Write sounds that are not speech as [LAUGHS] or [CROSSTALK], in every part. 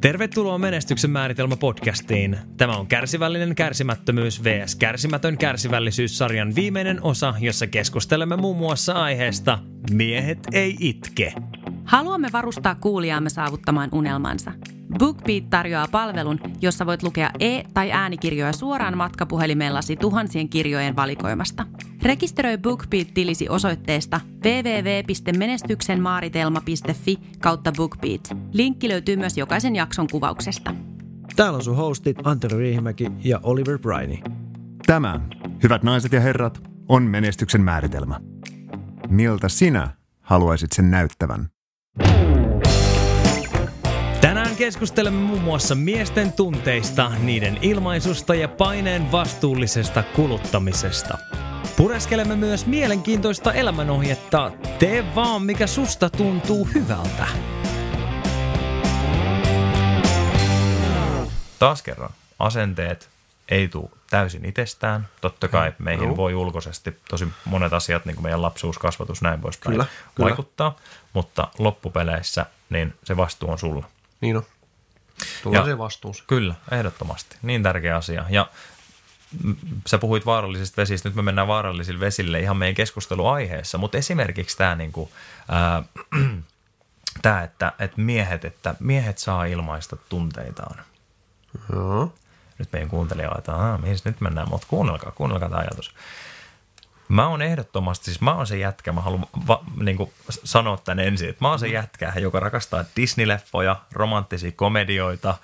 Tervetuloa Menestyksen määritelmä podcastiin. Tämä on Kärsivällinen kärsimättömyys vs. Kärsimätön kärsivällisyys-sarjan viimeinen osa, jossa keskustelemme muun muassa aiheesta Miehet ei itke. Haluamme varustaa kuulijaamme saavuttamaan unelmansa. BookBeat tarjoaa palvelun, jossa voit lukea e- tai äänikirjoja suoraan matkapuhelimellasi tuhansien kirjojen valikoimasta. Rekisteröi BookBeat-tilisi osoitteesta www.menestyksenmaaritelma.fi kautta BookBeat. Linkki löytyy myös jokaisen jakson kuvauksesta. Täällä on sun hostit Antero Riihimäki ja Oliver Briney. Tämä, hyvät naiset ja herrat, on menestyksen määritelmä. Miltä sinä haluaisit sen näyttävän? Tänään keskustelemme muun muassa miesten tunteista, niiden ilmaisusta ja paineen vastuullisesta kuluttamisesta. Pureskelemme myös mielenkiintoista elämänohjetta Tee vaan mikä susta tuntuu hyvältä. Taas kerran, asenteet ei tule täysin itsestään. Totta kai meihin Joo. voi ulkoisesti tosi monet asiat, niin kuin meidän lapsuus, kasvatus, näin poispäin, Kyllä, kyllä. vaikuttaa. Mutta loppupeleissä niin se vastuu on sulla. Niin on. Tullaan Ja- siihen vastuuseen. Kyllä, ehdottomasti. Niin tärkeä asia. Ja sä puhuit vaarallisista vesistä, nyt me mennään vaarallisille vesille ihan meidän keskusteluaiheessa, mutta esimerkiksi tämä, niinku, ää, [CLEARS THROAT] tää, että, että, miehet, että miehet saa ilmaista tunteitaan. Joo. Nyt meidän kuuntelija on, että "Aa, mihin nyt mennään, mutta kuunnelkaa, kuunnelkaa tämä ajatus. Mä oon ehdottomasti, siis mä oon se jätkä, mä haluan va, niin kuin sanoa tän ensin, että mä oon se jätkä, joka rakastaa Disney-leffoja, romanttisia komedioita.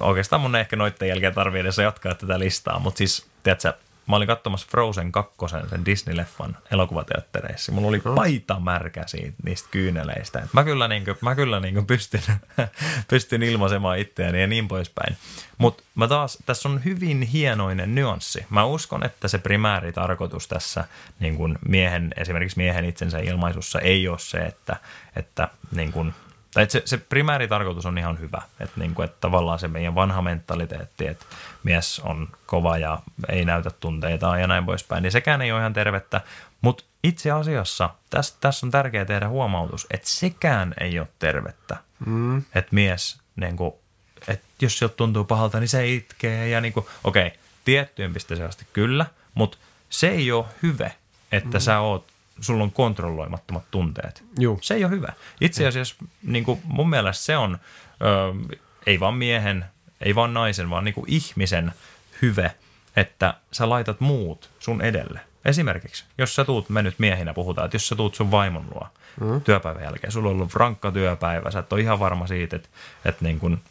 Oikeastaan mun ei ehkä noitten jälkeen tarvii edes jatkaa tätä listaa, mutta siis, tiedätkö, mä olin katsomassa Frozen 2, sen Disney-leffan elokuvateattereissa. Mulla oli paita märkä siitä, niistä kyyneleistä. Et mä kyllä, niin kuin, mä kyllä niin kuin pystyn, [LAUGHS] pystyn ilmaisemaan itseäni ja niin poispäin. Mutta mä taas, tässä on hyvin hienoinen nyanssi. Mä uskon, että se primääritarkoitus tässä niin kuin miehen, esimerkiksi miehen itsensä ilmaisussa ei ole se, että, että niin kuin, tai että se, se primääritarkoitus on ihan hyvä, että, niin kuin, että tavallaan se meidän vanha mentaliteetti, että mies on kova ja ei näytä tunteitaan ja näin poispäin, niin sekään ei ole ihan tervettä, mutta itse asiassa tässä, tässä on tärkeää tehdä huomautus, että sekään ei ole tervettä, mm. että mies, niin kuin, että jos siltä tuntuu pahalta, niin se itkee ja niin kuin, okei, tiettyyn pisteeseen asti kyllä, mutta se ei ole hyvä, että mm. sä oot, sulla on kontrolloimattomat tunteet. Juu. Se ei ole hyvä. Itse asiassa niin kuin mun mielestä se on ö, ei vaan miehen, ei vaan naisen, vaan niin kuin ihmisen hyve, että sä laitat muut sun edelle. Esimerkiksi, jos sä tuut, me nyt miehinä puhutaan, että jos sä tuut sun vaimon luo mm. työpäivän jälkeen, sulla on ollut rankka työpäivä, sä et ole ihan varma siitä, että, että niin kuin,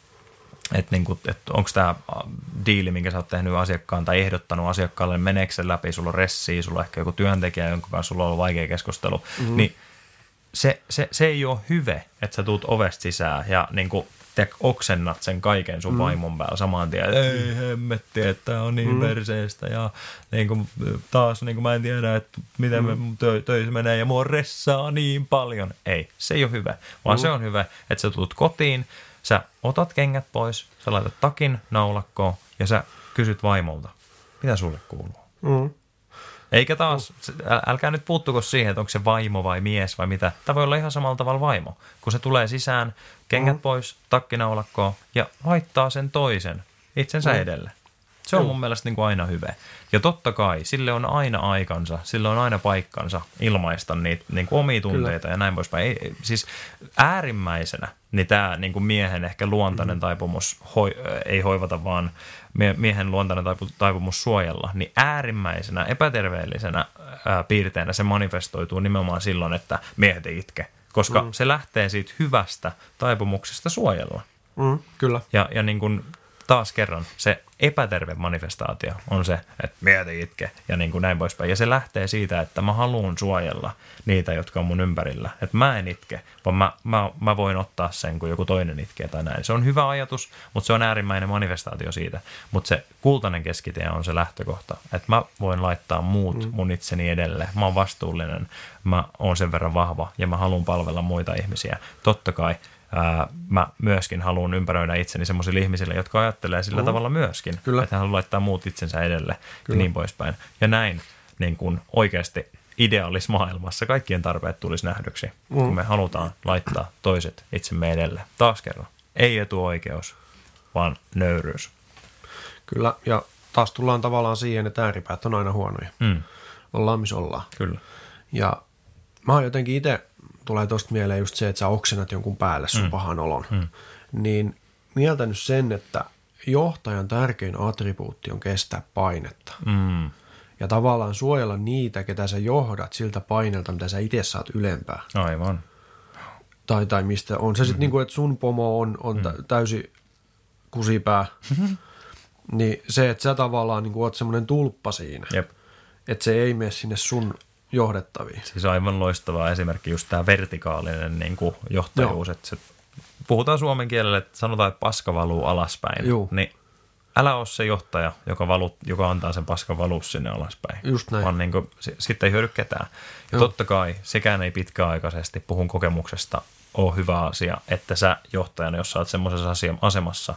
että, niin kuin, että onko tämä diili, minkä sä oot tehnyt asiakkaan tai ehdottanut asiakkaalle, meneekö se läpi, sulla on ressiä, sulla on ehkä joku työntekijä, jonka kanssa sulla on ollut vaikea keskustelu, mm-hmm. niin se, se, se ei ole hyve, että sä tuut ovesta sisään ja niin kuin, te oksennat sen kaiken sun mm. vaimon päällä saman tien. että Ei hemmetti, että tää on niin mm. perseestä ja niin kuin, taas niin kuin mä en tiedä, että miten mm. me tö, töissä menee ja mua ressaa niin paljon. Ei, se ei ole hyvä, vaan mm. se on hyvä, että sä tulet kotiin, sä otat kengät pois, sä laitat takin naulakkoon ja sä kysyt vaimolta, mitä sulle kuuluu. Mm. Eikä taas, äl- älkää nyt puuttuko siihen, että onko se vaimo vai mies vai mitä. Tämä voi olla ihan samalla tavalla vaimo. Kun se tulee sisään, kengät pois, takkinaulakkoon ja laittaa sen toisen itsensä edelle. Se on mun mielestä niin kuin aina hyvä. Ja totta kai, sille on aina aikansa, sille on aina paikkansa ilmaista niitä niin kuin omia tunteita ja näin poispäin. Ei, siis äärimmäisenä, niin tämä niin kuin miehen ehkä luontainen taipumus, hoi, ei hoivata, vaan mie- miehen luontainen taipu- taipumus suojella, niin äärimmäisenä epäterveellisenä ää, piirteenä se manifestoituu nimenomaan silloin, että miehet ei itke. Koska mm. se lähtee siitä hyvästä taipumuksesta suojella. Mm. Kyllä. Ja, ja niin kuin taas kerran se epäterve manifestaatio on se, että miehet ei itke ja niin kuin näin poispäin. Ja se lähtee siitä, että mä haluan suojella niitä, jotka on mun ympärillä. Että mä en itke, vaan mä, mä, mä voin ottaa sen, kun joku toinen itkee tai näin. Se on hyvä ajatus, mutta se on äärimmäinen manifestaatio siitä. Mutta se kultainen keskitie on se lähtökohta, että mä voin laittaa muut mun itseni edelle. Mä oon vastuullinen, mä oon sen verran vahva ja mä haluan palvella muita ihmisiä. Totta kai ää, mä myöskin haluan ympäröidä itseni semmoisille ihmisille, jotka ajattelee sillä mm. tavalla myöskin. Kyllä. Että hän haluaa laittaa muut itsensä edelle ja niin poispäin. Ja näin niin kuin oikeasti ideaalis maailmassa kaikkien tarpeet tulisi nähdyksi, mm. kun me halutaan laittaa toiset itsemme edelle. Taas kerran. ei etuoikeus, vaan nöyryys. Kyllä, ja taas tullaan tavallaan siihen, että ääripäät on aina huonoja. Mm. Ollaan missä ollaan. Kyllä. Ja mä oon jotenkin itse, tulee tosta mieleen just se, että sä oksennat jonkun päälle sun Mm. pahan olon. Mm. Niin mieltänyt sen, että johtajan tärkein attribuutti on kestää painetta. Mm. Ja tavallaan suojella niitä, ketä sä johdat siltä paineelta, mitä sä itse saat ylempää. Aivan. Tai, tai mistä on se sitten, niin kuin, että sun pomo on, on tä- täysi kusipää. niin se, että sä tavallaan niin kuin, oot semmoinen tulppa siinä. Jep. Että se ei mene sinne sun johdettaviin. Siis aivan loistava esimerkki just tämä vertikaalinen niin kuin johtajuus, että se, puhutaan suomen kielellä, että sanotaan, että paska valuu alaspäin. Juu. Niin älä ole se johtaja, joka, valu, joka antaa sen paskan valua sinne alaspäin. Just näin. Vaan niin kuin, sitten ei hyödy ketään. Ja Joo. totta kai sekään ei pitkäaikaisesti, puhun kokemuksesta, ole hyvä asia, että sä johtajana, jos sä oot semmoisessa asemassa,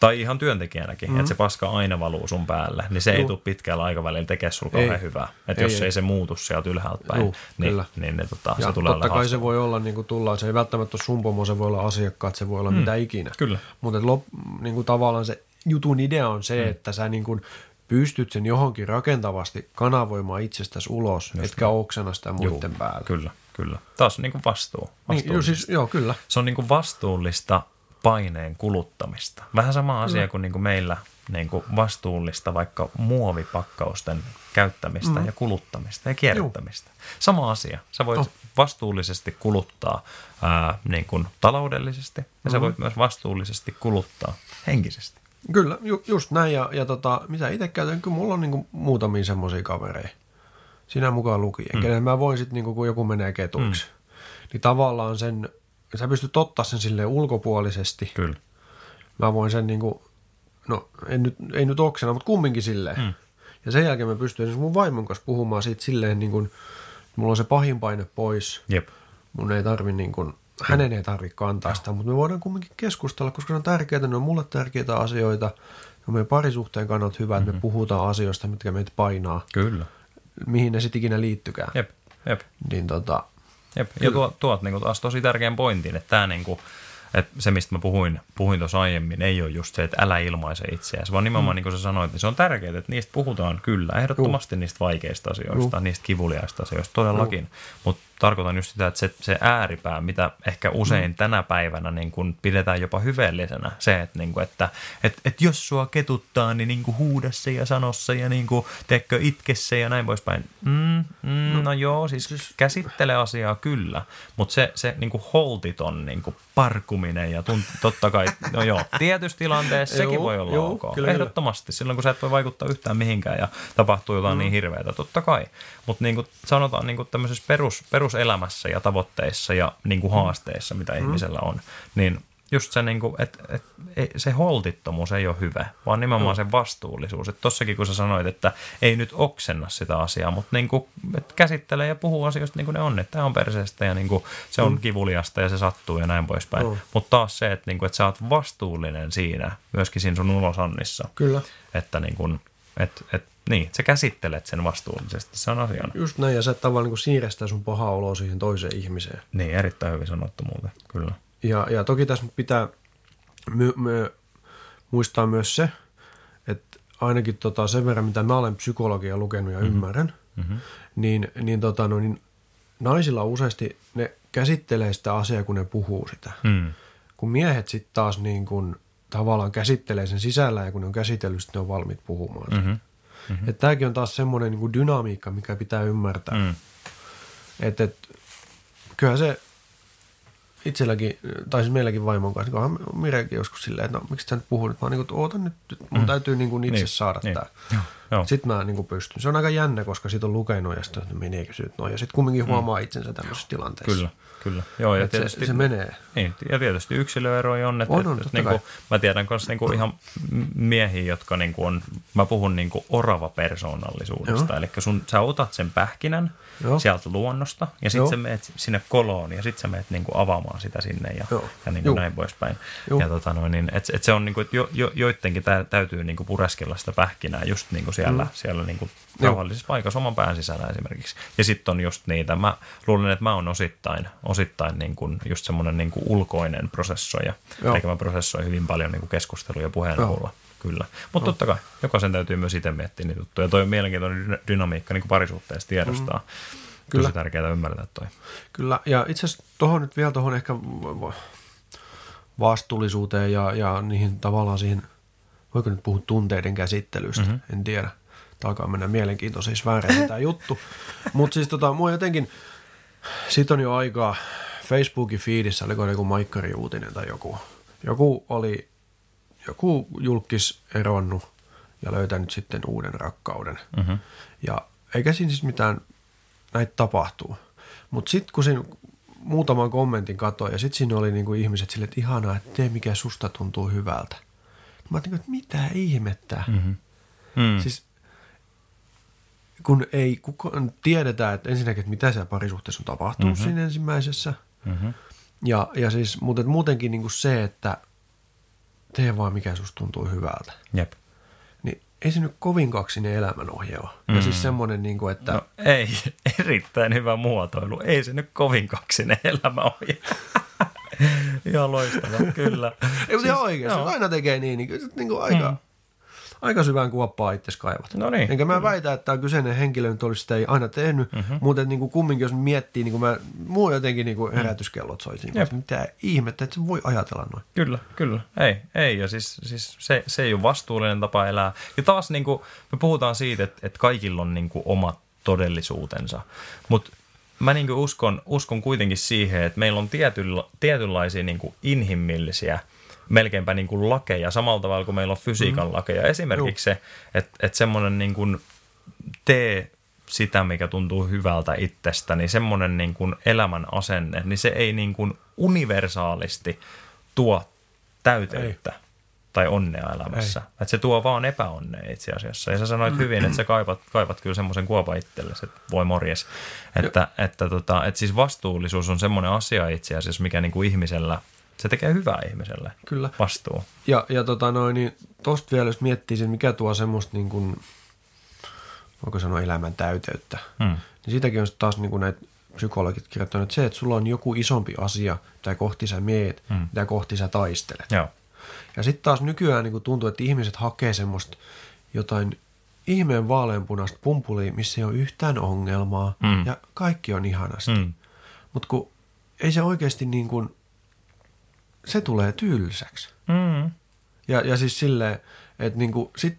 tai ihan työntekijänäkin, mm-hmm. että se paska aina valuu sun päälle, niin se ei Juu. tule pitkällä aikavälillä tekemään sulla Ei. kauhean hyvää. Että Ei, jos ei. ei se muutu sieltä ylhäältä päin, Juu, niin, kyllä. niin ne, tota, Ja se tulee totta kai se voi olla, niin kuin tullaan, se ei välttämättä ole sun pomo, se voi olla asiakkaat, se voi olla mm. mitä ikinä. Kyllä. Mutta lop, niin kuin tavallaan se jutun idea on se, mm. että sä niin kuin pystyt sen johonkin rakentavasti kanavoimaan itsestäsi ulos, Just etkä oksena sitä muiden Juu, päällä. Kyllä, kyllä. Taas niin kuin vastuu. Niin, joo, siis, joo, kyllä. Se on niin kuin vastuullista paineen kuluttamista. Vähän sama asia kuin, niin kuin meillä niin kuin vastuullista vaikka muovipakkausten käyttämistä mm. ja kuluttamista ja kierrättämistä. Sama asia. Sä voit Oh. vastuullisesti kuluttaa ää, niin kuin taloudellisesti ja sä voit myös vastuullisesti kuluttaa henkisesti. Kyllä, ju, just näin. Ja, ja tota, mitä itse käytän, kyllä mulla on niinku muutamia semmoisia kavereita, sinä mukaan lukien, mm. kenen mä voin sitten, niinku, kun joku menee ketuiksi, mm. niin tavallaan sen, sä pystyt ottaa sen silleen ulkopuolisesti. Kyllä. Mä voin sen niinku, no en nyt, ei nyt oksena, mutta kumminkin silleen. Mm. Ja sen jälkeen mä pystyn esimerkiksi mun vaimon kanssa puhumaan siitä silleen, niin kuin, mulla on se pahin paine pois. Jep. Mun ei tarvi niin kuin, hänen ei tarvitse kantaa sitä, mutta me voidaan kumminkin keskustella, koska ne on tärkeitä, ne on mulle tärkeitä asioita. On meidän parisuhteen kannalta hyvä, että me puhutaan asioista, mitkä meitä painaa, Kyllä. mihin ne sitten ikinä liittykään. Jep. Jep. Niin tota, Jep. Ja tuot, tuot niin taas tosi tärkeän pointin, että tämä niin kuin, että se, mistä mä puhuin, puhuin tuossa aiemmin, ei ole just se, että älä ilmaise itseäsi, vaan nimenomaan mm. niin kuin sä sanoit, niin se on tärkeää, että niistä puhutaan kyllä, ehdottomasti Juh. niistä vaikeista asioista, Juh. niistä kivuliaista asioista, todellakin. Mutta tarkoitan just sitä, että se, se ääripää, mitä ehkä usein mm. tänä päivänä niin kuin pidetään jopa hyveellisenä, se, että, niin kuin, että että, että jos sua ketuttaa, niin, niin kuin huudessa ja sanossa ja niin kuin, teekö itkessä ja näin poispäin. Mm, mm, no, no joo, siis käsittele asiaa kyllä, mutta se, se niin kuin holtiton niin kuin parkuminen ja tunt, totta kai, no joo, [LAUGHS] tietyssä tilanteessa sekin voi olla joo, ok. kyllä, kyllä. Ehdottomasti, silloin kun sä et voi vaikuttaa yhtään mihinkään ja tapahtuu jotain mm. niin hirveätä, totta kai. Mutta niin kuin sanotaan niin kuin tämmöisessä perus, peruselämässä ja tavoitteissa ja niin kuin haasteissa, mitä mm. ihmisellä on, niin just se, niin kuin, että, että se holtittomuus ei ole hyvä, vaan nimenomaan se vastuullisuus. Että tossakin kun sä sanoit, että ei nyt oksenna sitä asiaa, mutta niin kuin, että käsittelee ja puhuu asioista niin kuin ne on, että tämä on perseestä ja niin kuin, se on kivuliasta ja se sattuu ja näin poispäin. Mm. Mutta taas se, että, niin kuin, että sä oot vastuullinen siinä, myöskin siinä sun ulosannissa, kyllä. että niin kuin, et, et, niin, sä käsittelet sen vastuullisesti, se on asiana. Just näin, ja sä tavallaan niin siirrä sitä sun pahaa oloa siihen toiseen ihmiseen. Niin, erittäin hyvin sanottu muuten, kyllä. Ja, ja toki tässä pitää my, my, muistaa myös se, että ainakin tota sen verran, mitä mä olen psykologia lukenut ja mm-hmm. ymmärrän, mm-hmm. niin, niin, tota, no, niin naisilla useasti ne käsittelee sitä asiaa, kun ne puhuu sitä. Mm. Kun miehet sitten taas niin kun, tavallaan käsittelee sen sisällä ja kun ne on käsitellyt, sitten ne on valmiit puhumaan mm-hmm. mm-hmm. Että tämäkin on taas semmoinen niin dynamiikka, mikä pitää ymmärtää. Mm. Että et, kyllähän se itselläkin, tai siis meilläkin vaimon kanssa, niin onhan Mirekin joskus silleen, että no miksi sä nyt puhuu nyt, mä oon niin kuin, oota nyt, mun mm. täytyy niin kuin itse Niin, saada niin. tämä. Joo, joo. Sitten mä niin kuin pystyn. Se on aika jännä, koska siitä on lukenut ja sitten että meneekö se nyt noin. Ja sitten kumminkin huomaa itsensä tämmöisessä tilanteessa. Kyllä, kyllä. Joo, ja Että tietysti, se, se menee. Niin, ja tietysti yksilöeroja on, että, On, on, että, niin kuin, mä tiedän myös niin kuin ihan miehiä, jotka niin kuin on, mä puhun niin kuin orava persoonallisuudesta, Joo. eli sun, sä otat sen pähkinän Joo. sieltä luonnosta, ja Joo. sitten sä meet sinne koloon, ja sitten sä meet niin kuin avaamaan sitä sinne, ja, Joo. ja niin kuin näin poispäin. Juu. Ja tota noin, niin, et, et se on niin kuin, että jo, jo, joidenkin tä, täytyy niin kuin pureskella sitä pähkinää just niin kuin siellä, mm. siellä niin kuin rauhallisessa paikassa oman pään sisällä esimerkiksi. Ja sitten on just niitä, mä luulen, että mä oon osittain, osittain niin kuin just semmoinen niin kuin ulkoinen prosessoija. Eli mä prosessoin hyvin paljon niin kuin keskusteluja puheen avulla. Kyllä. Mutta totta kai, jokaisen täytyy myös itse miettiä niitä juttuja. Toi on mielenkiintoinen dyna- dynamiikka niin kuin parisuhteessa tiedostaa. Mm. Kyllä. Tosi tärkeää ymmärtää toi. Kyllä, ja itse asiassa tuohon nyt vielä tuohon ehkä va- vastuullisuuteen ja, ja niihin tavallaan siihen, voiko nyt puhua tunteiden käsittelystä, mm-hmm. en tiedä. Tämä alkaa mennä mielenkiintoisiin sfääreihin tämä juttu. [LAUGHS] Mutta siis tota, mua jotenkin, sit on jo aikaa Facebookin feedissä, oliko joku Maikkari-uutinen tai joku. Joku oli, joku julkis eronnut ja löytänyt sitten uuden rakkauden. Mm-hmm. Ja eikä siinä siis mitään, näitä tapahtuu. Mutta sitten kun siinä muutaman kommentin katsoin ja sitten siinä oli niinku ihmiset silleen, että ihanaa, että tee mikä susta tuntuu hyvältä. Mä ajattelin, että mitä ihmettä. Mm-hmm. Mm. Siis kun ei kukaan tiedetä, että ensinnäkin, että mitä siellä parisuhteessa on tapahtunut mm-hmm. siinä ensimmäisessä. Mm-hmm. Ja, ja siis, mutta muutenkin niin kuin se, että tee vaan mikä susta tuntuu hyvältä. Jep. Niin ei se nyt kovin kaksinen elämänohje ole. Mm. Ja siis semmoinen, niin kuin, että... No ei, [LAUGHS] erittäin hyvä muotoilu. Ei se nyt kovin kaksinen elämä ole. [LAUGHS] [LAUGHS] Ihan loistava, [LAUGHS] kyllä. Ei, mutta ihan oikeasti, joo. aina tekee niin, niin, kyllä niin kuin aika, mm. aika syvään kuoppaa itse kaivat. No niin, Enkä mä väitä, että tämä kyseinen henkilö nyt olisi sitä ei aina tehnyt, mm-hmm. mutta niin kuin kumminkin jos miettii, niin kuin mä, muu jotenkin niin kuin herätyskellot soisin. Jep. Mitä ihmettä, että se voi ajatella noin. Kyllä, kyllä. Ei, ei. Ja siis, siis se, se ei ole vastuullinen tapa elää. Ja taas niin kuin, me puhutaan siitä, että, että kaikilla on niin kuin omat todellisuutensa. Mutta mä niin uskon, uskon kuitenkin siihen, että meillä on tietyllä, tietynlaisia niin kuin inhimillisiä melkeinpä niin kuin lakeja, samalla tavalla kuin meillä on fysiikan lakeja. Esimerkiksi se, että, että semmoinen niin kuin tee sitä, mikä tuntuu hyvältä itsestä, niin semmoinen niin kuin elämän asenne, niin se ei niin kuin universaalisti tuo täyteyttä ei. Tai onnea elämässä. Että se tuo vaan epäonnea itse asiassa. Ja sä sanoit hyvin, että sä kaivat, kaivat kyllä semmoisen kuopan itsellesi, että voi morjes. Että, että, tota, että siis vastuullisuus on semmoinen asia itse asiassa, mikä niin kuin ihmisellä, se tekee hyvää ihmiselle. Kyllä. Vastuu. Ja, ja tota noin, niin tosta vielä, jos miettii sen, mikä tuo semmoista niin kuin, voiko sanoa elämän täyteyttä, Hmm. niin siitäkin on taas niin kuin näitä psykologit kirjoittanut, että se, että sulla on joku isompi asia, mitä kohti sä mieet, hmm. mitä kohti sä taistelet. Joo. Ja sitten taas nykyään niin tuntuu, että ihmiset hakee semmoista jotain ihmeen vaaleanpunaista pumpulia, missä ei ole yhtään ongelmaa Mm. ja kaikki on ihanasti. Mm. Mutta kun ei se oikeasti niin kuin, se tulee tylsäksi. Mm. Ja, ja siis silleen, että niin kuin sit,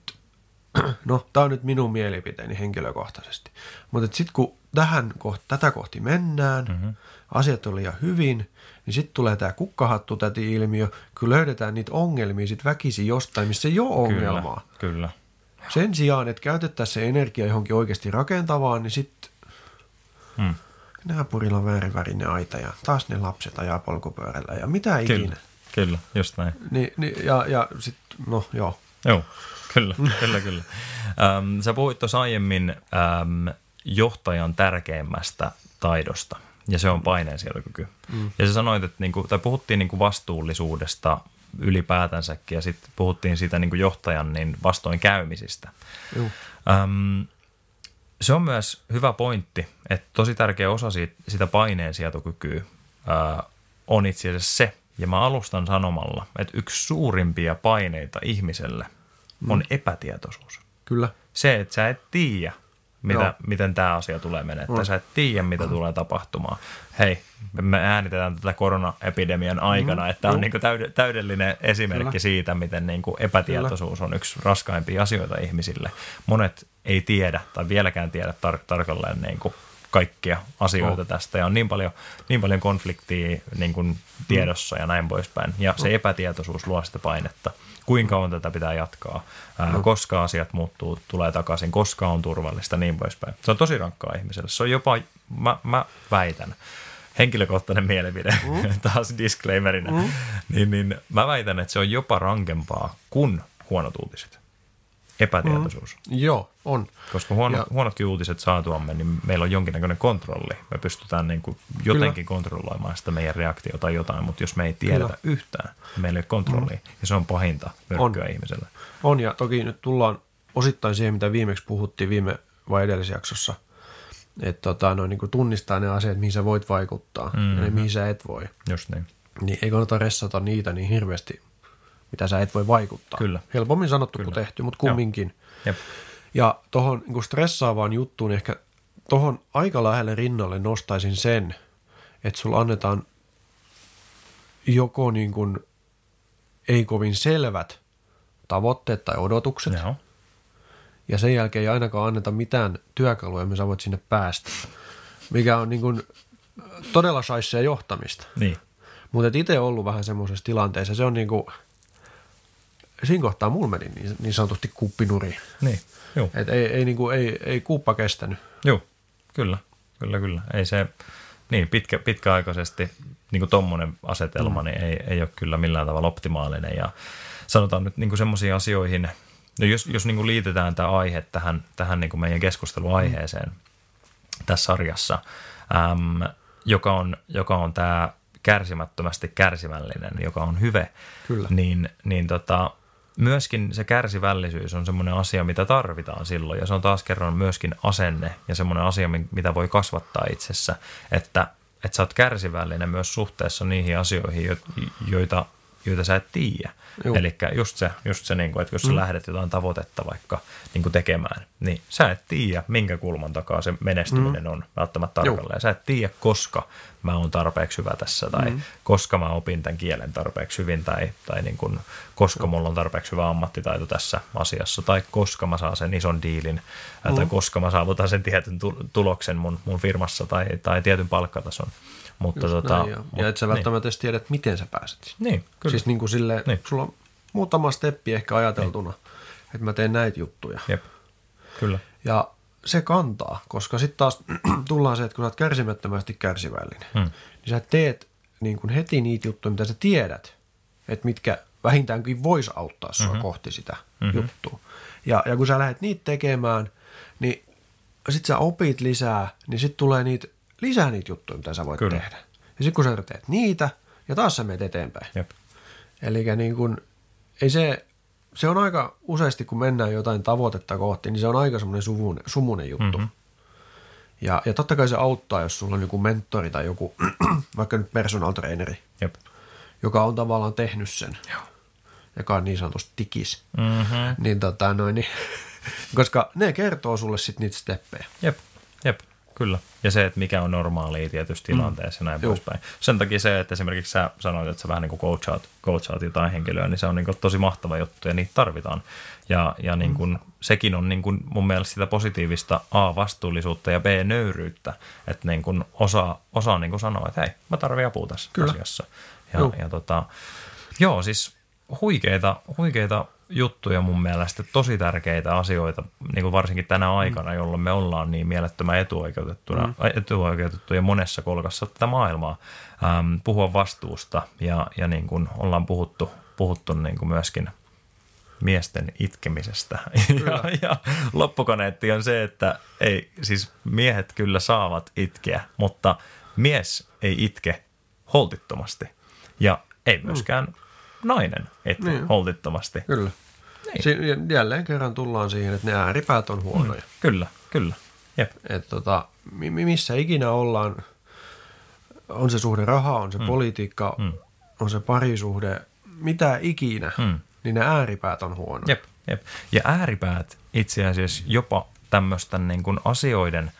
[CLEARS THROAT] no tämä on nyt minun mielipiteeni henkilökohtaisesti, mutta sitten kun tähän kohti, tätä kohti mennään, mm-hmm. asiat on liian hyvin, niin sitten tulee tämä kukkahattu täti ilmiö, kun löydetään niitä ongelmia sitten väkisin jostain, missä ei ole ongelmaa. Kyllä, kyllä. Sen sijaan, että käytettäisiin se energia johonkin oikeasti rakentavaan, niin sitten Mm. naapurilla on väärivärinen aita ja taas ne lapset ajaa polkupyörällä ja mitä Kyllä, ikinä. kyllä, just näin. Ni, ni, ja ja sitten, no joo, Joo, kyllä, kyllä, kyllä. Ähm, sä puhuit tuossa aiemmin ähm, johtajan tärkeimmästä taidosta, ja se on paineensietokyky. Mm. Ja sä sanoit, että niinku, tai puhuttiin niinku vastuullisuudesta ylipäätänsäkin, ja sitten puhuttiin siitä niinku johtajan niin vastoinkäymisistä. joo. Ähm, se on myös hyvä pointti, että tosi tärkeä osa siitä, sitä paineensietokykyä ää, on itse asiassa se, ja mä alustan sanomalla, että yksi suurimpia paineita ihmiselle on epätietoisuus. Kyllä. Se, että sä et tiedä, mitä, Joo. miten tämä asia tulee menemään. Mm. Sä et tiedä, mitä tulee tapahtumaan. Hei, me äänitetään tätä koronaepidemian aikana, mm. että tämä on Joo. niinku täyd- täydellinen esimerkki Kyllä. siitä, miten niinku epätietoisuus on yksi raskaimpia asioita ihmisille. Monet ei tiedä tai vieläkään tiedä tar- tarkalleen niinku kaikkia asioita Oh. tästä ja on niin paljon, niin paljon konfliktia niin kuin tiedossa ja näin poispäin. Ja se epätietoisuus luo sitä painetta. Kuinka kauan tätä pitää jatkaa, ää, koska asiat muuttuu, tulee takaisin, koska on turvallista, niin poispäin. Se on tosi rankkaa ihmiselle. Se on jopa, mä, mä väitän, henkilökohtainen mielipide, mm. [LAUGHS] taas disclaimerina, mm. niin, niin mä väitän, että se on jopa rankempaa kuin huonot uutiset. Epätietoisuus. Mm. Joo, on. Koska huono, Ja- huonotkin uutiset saatuamme, niin meillä on jonkinnäköinen kontrolli. Me pystytään niin kuin jotenkin Kyllä. kontrolloimaan sitä meidän reaktiota tai jotain, mutta jos me ei tiedetä Kyllä. yhtään, niin meillä ei ole kontrollia. Mm. Ja se on pahinta myrkkyä ihmiselle. On ja toki nyt tullaan osittain siihen, mitä viimeksi puhuttiin viime vai edellisjaksossa. Että tota, no, niin kuin tunnistaa ne asiat, mihin sä voit vaikuttaa mm-hmm. ja ne, mihin sä et voi. Just niin. Niin ei kannata ressata niitä niin hirveästi, mitä sä et voi vaikuttaa. Kyllä. Helpommin sanottu kuin tehty, mutta kumminkin. Jep. Ja tuohon niin stressaavaan juttuun ehkä tuohon aika lähelle rinnalle nostaisin sen, että sulla annetaan joko niin kuin ei kovin selvät tavoitteet tai odotukset, Joo. ja sen jälkeen ei ainakaan anneta mitään työkaluja, missä sä voit sinne päästä, mikä on niin kuin todella shaisseja johtamista. Niin. Mutta itse ollut vähän semmoisessa tilanteessa, se on niin kuin, siinä kohtaa mulla meni niin, niin sanotusti kuppinuri. Niin. Joo. Et ei, ei, niin kuin, ei, ei kuuppa kestänyt. Joo. Kyllä. Kyllä, kyllä. Ei se, niin pitkä, pitkäaikaisesti niin kuin tommonen asetelma, mm. niin ei, ei ole kyllä millään tavalla optimaalinen. Ja sanotaan nyt niin kuin semmoisiin asioihin, no jos, jos niin kuin liitetään tämä aihe tähän, tähän niin kuin meidän keskusteluaiheeseen mm. tässä sarjassa, äm, joka on, joka on tämä kärsimättömästi kärsivällinen, joka on hyve, Kyllä. niin, niin tota, myöskin se kärsivällisyys on semmoinen asia, mitä tarvitaan silloin. Ja se on taas kerran myöskin asenne ja semmoinen asia, mitä voi kasvattaa itsessä, että, että sä oot kärsivällinen myös suhteessa niihin asioihin, joita, joita sä et tiedä. Eli just se, just se niin kuin, että jos sä mm. lähdet jotain tavoitetta vaikka niin kuin tekemään, niin sä et tiedä, minkä kulman takaa se menestyminen mm. on välttämättä tarkalleen. Sä et tiedä, koska mä oon tarpeeksi hyvä tässä tai mm. koska mä opin tämän kielen tarpeeksi hyvin tai, tai niin kuin, koska mm. mulla on tarpeeksi hyvä ammattitaito tässä asiassa tai koska mä saan sen ison diilin mm. tai koska mä saavutan sen tietyn tuloksen mun, mun firmassa tai, tai tietyn palkkatason. Mutta tota, näin, ja, mut, ja et sä välttämättä niin. edes tiedä, että miten sä pääset. Niin, kyllä. Siis niin kuin sille, niin. sulla on muutama steppi ehkä ajateltuna, niin. että mä teen näitä juttuja. Jep, kyllä. Ja se kantaa, koska sitten taas [CLEARS THROAT] tullaan se, että kun sä oot kärsimättömästi kärsivällinen, hmm. niin sä teet niin kuin heti niitä juttuja, mitä sä tiedät, että mitkä vähintäänkin vois auttaa sua mm-hmm. kohti sitä mm-hmm. juttua. Ja, ja kun sä lähdet niitä tekemään, niin sit sä opit lisää, niin sit tulee niitä, lisää niitä juttuja, mitä sä voit Kyllä. tehdä. Ja sit kun sä teet niitä, ja taas sä menet eteenpäin. Jep. Eli niin kun, ei se, se on aika useasti, kun mennään jotain tavoitetta kohti, niin se on aika semmoinen sumunen, sumunen juttu. Mm-hmm. Ja, ja totta kai se auttaa, jos sulla on joku mentori tai joku, [CLEARS THROAT] vaikka nyt personal traineri, Jep. joka on tavallaan tehnyt sen, Joo. joka on niin sanotusti tikis. Mm-hmm. Niin, tota, noin, niin, [LAUGHS] koska ne kertoo sulle sitten niitä steppejä. Jep. Kyllä. Ja se, että mikä on normaalia tietysti tilanteessa mm. ja näin poispäin. Sen takia se, että esimerkiksi sä sanoit, että sä vähän niin kuin coachaat, coachaat jotain henkilöä, niin se on niin kuin tosi mahtava juttu ja niitä tarvitaan. Ja, ja niin kuin, mm. sekin on niin kuin mun mielestä sitä positiivista A-vastuullisuutta ja B-nöyryyttä, että niin kuin osaa, osaa niin kuin sanoa, että hei, mä tarvitsen apua tässä Kyllä. asiassa. Ja, ja tota, joo, siis huikeita, huikeita juttuja mun mielestä, tosi tärkeitä asioita, niin kuin varsinkin tänä aikana, jolloin me ollaan niin mielettömän etuoikeutettuna, mm. etuoikeutettuja monessa kolkassa tätä maailmaa, ähm, puhua vastuusta ja, ja niin kuin ollaan puhuttu, puhuttu niin kuin myöskin miesten itkemisestä. [LAUGHS] Ja, ja loppukaneetti on se, että ei, siis miehet kyllä saavat itkeä, mutta mies ei itke holtittomasti ja ei myöskään mm nainen et niin. holtittomasti. Kyllä. Niin. Si- jälleen kerran tullaan siihen, että ne ääripäät on huonoja. Mm. Kyllä, kyllä. Jep. Et tota, missä ikinä ollaan, on se suhde raha, on se mm. politiikka, mm. on se parisuhde, mitä ikinä, mm. niin ne ääripäät on huonoja. Jep, jep. Ja ääripäät itse asiassa jopa tämmöisten niin kuin asioiden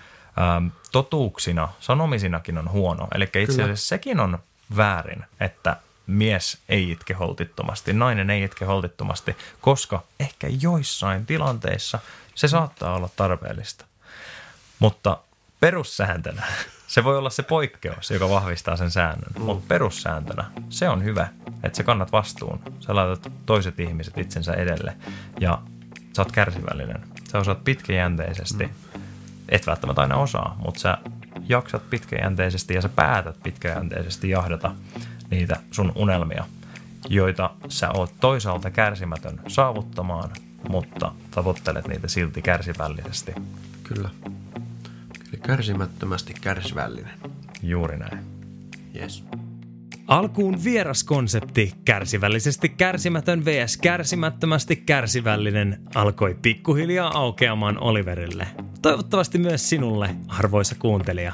ähm, totuuksina, sanomisinakin on huono. Eli itse asiassa Kyllä. sekin on väärin, että mies ei itke holtittomasti, nainen ei itke holtittomasti, koska ehkä joissain tilanteissa se saattaa olla tarpeellista. Mutta perussääntönä, [LAUGHS] se voi olla se poikkeus, joka vahvistaa sen säännön, mm. mutta perussääntönä se on hyvä, että sä kannat vastuun, sä laitat toiset ihmiset itsensä edelle ja sä oot kärsivällinen, sä osaat pitkäjänteisesti, mm. et välttämättä aina osaa, mutta sä jaksat pitkäjänteisesti ja sä päätät pitkäjänteisesti jahdata niitä sun unelmia, joita sä oot toisaalta kärsimätön saavuttamaan, mutta tavoittelet niitä silti kärsivällisesti. Kyllä. Eli kärsimättömästi kärsivällinen. Juuri näin. Yes. Alkuun vieras konsepti, kärsivällisesti kärsimätön vs. kärsimättömästi kärsivällinen, alkoi pikkuhiljaa aukeamaan Oliverille. Toivottavasti myös sinulle, arvoisa kuuntelija.